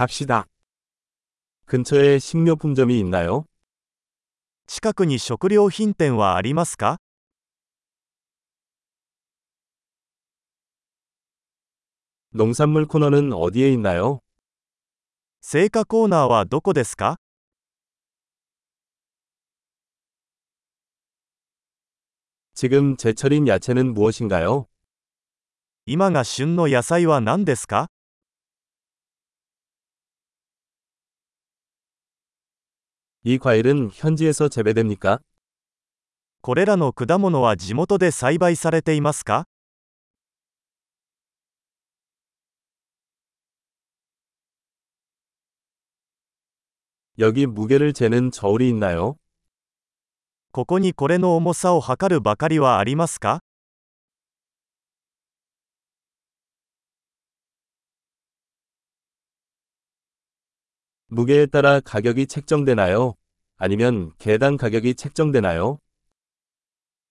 갑시다. 근처에 식료품점이 있나요? 近くに食料品店はありますか 농산물 코너는 어디에 있나요? 青果コーナーはどこですか 지금 제철인 야채는 무엇인가요? 今が旬の野菜は何ですか 이 과일은 현지에서 재배됩니까? これらの果物は地元で栽培されていますか 여기 무게를 재는 저울이 있나요? ここにこれの重さを測るばかりはありますか 무게에 따라 가격이 책정되나요? 아니면 개당 가격이 책정되나요?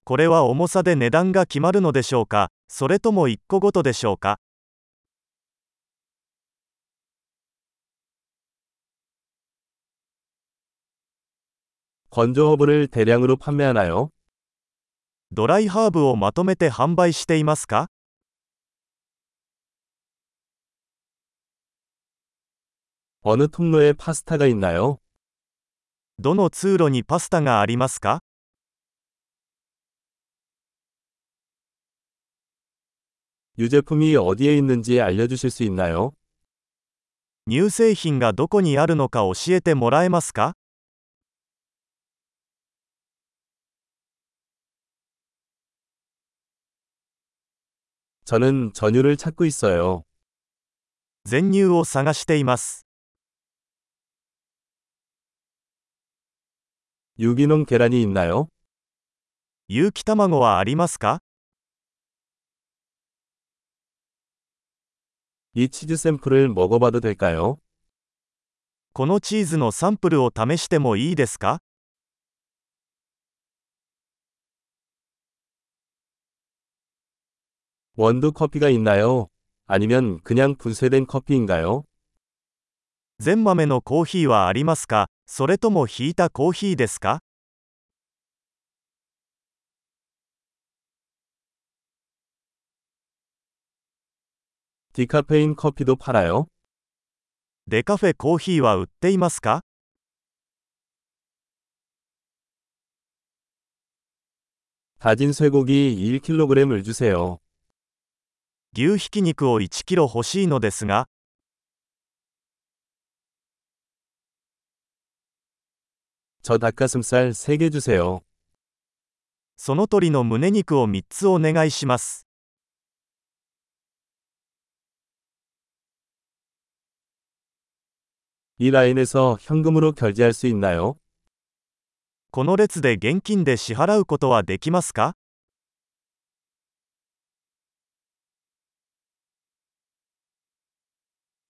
これは重さで値段が決まるのでしょうかそれとも1個ごとでしょうか 건조 허브를 대량으로 판매하나요? ドライハーブをまとめて販売していますか 어느 통로에 파스타가 있나요? どの通路にパスタがありますか 유제품이 어디에 있는지 알려주실 수 있나요? 乳製品がどこにあるのか教えてもらえますか 저는 전유를 찾고 있어요. 全乳を探しています 유기농 계란이 있나요? 有機卵はありますか 이 치즈 샘플을 먹어봐도 될까요? このチーズのサンプルを試してもいいですか 원두 커피가 있나요? 아니면 그냥 분쇄된 커피인가요? 全豆のコーヒーはありますか それともひいたコーヒーですか 디카페인 커피도 팔아요? デカフェコーヒーは売っていますか 다진 쇠고기 1kg을 주세요. 牛ひき肉を1キロ欲しいのですが 저 닭가슴살 3개 주세요. その鳥の胸肉を3つお願いします 이 라인에서 현금으로 결제할 수 있나요? この列で現金で支払うことはできますか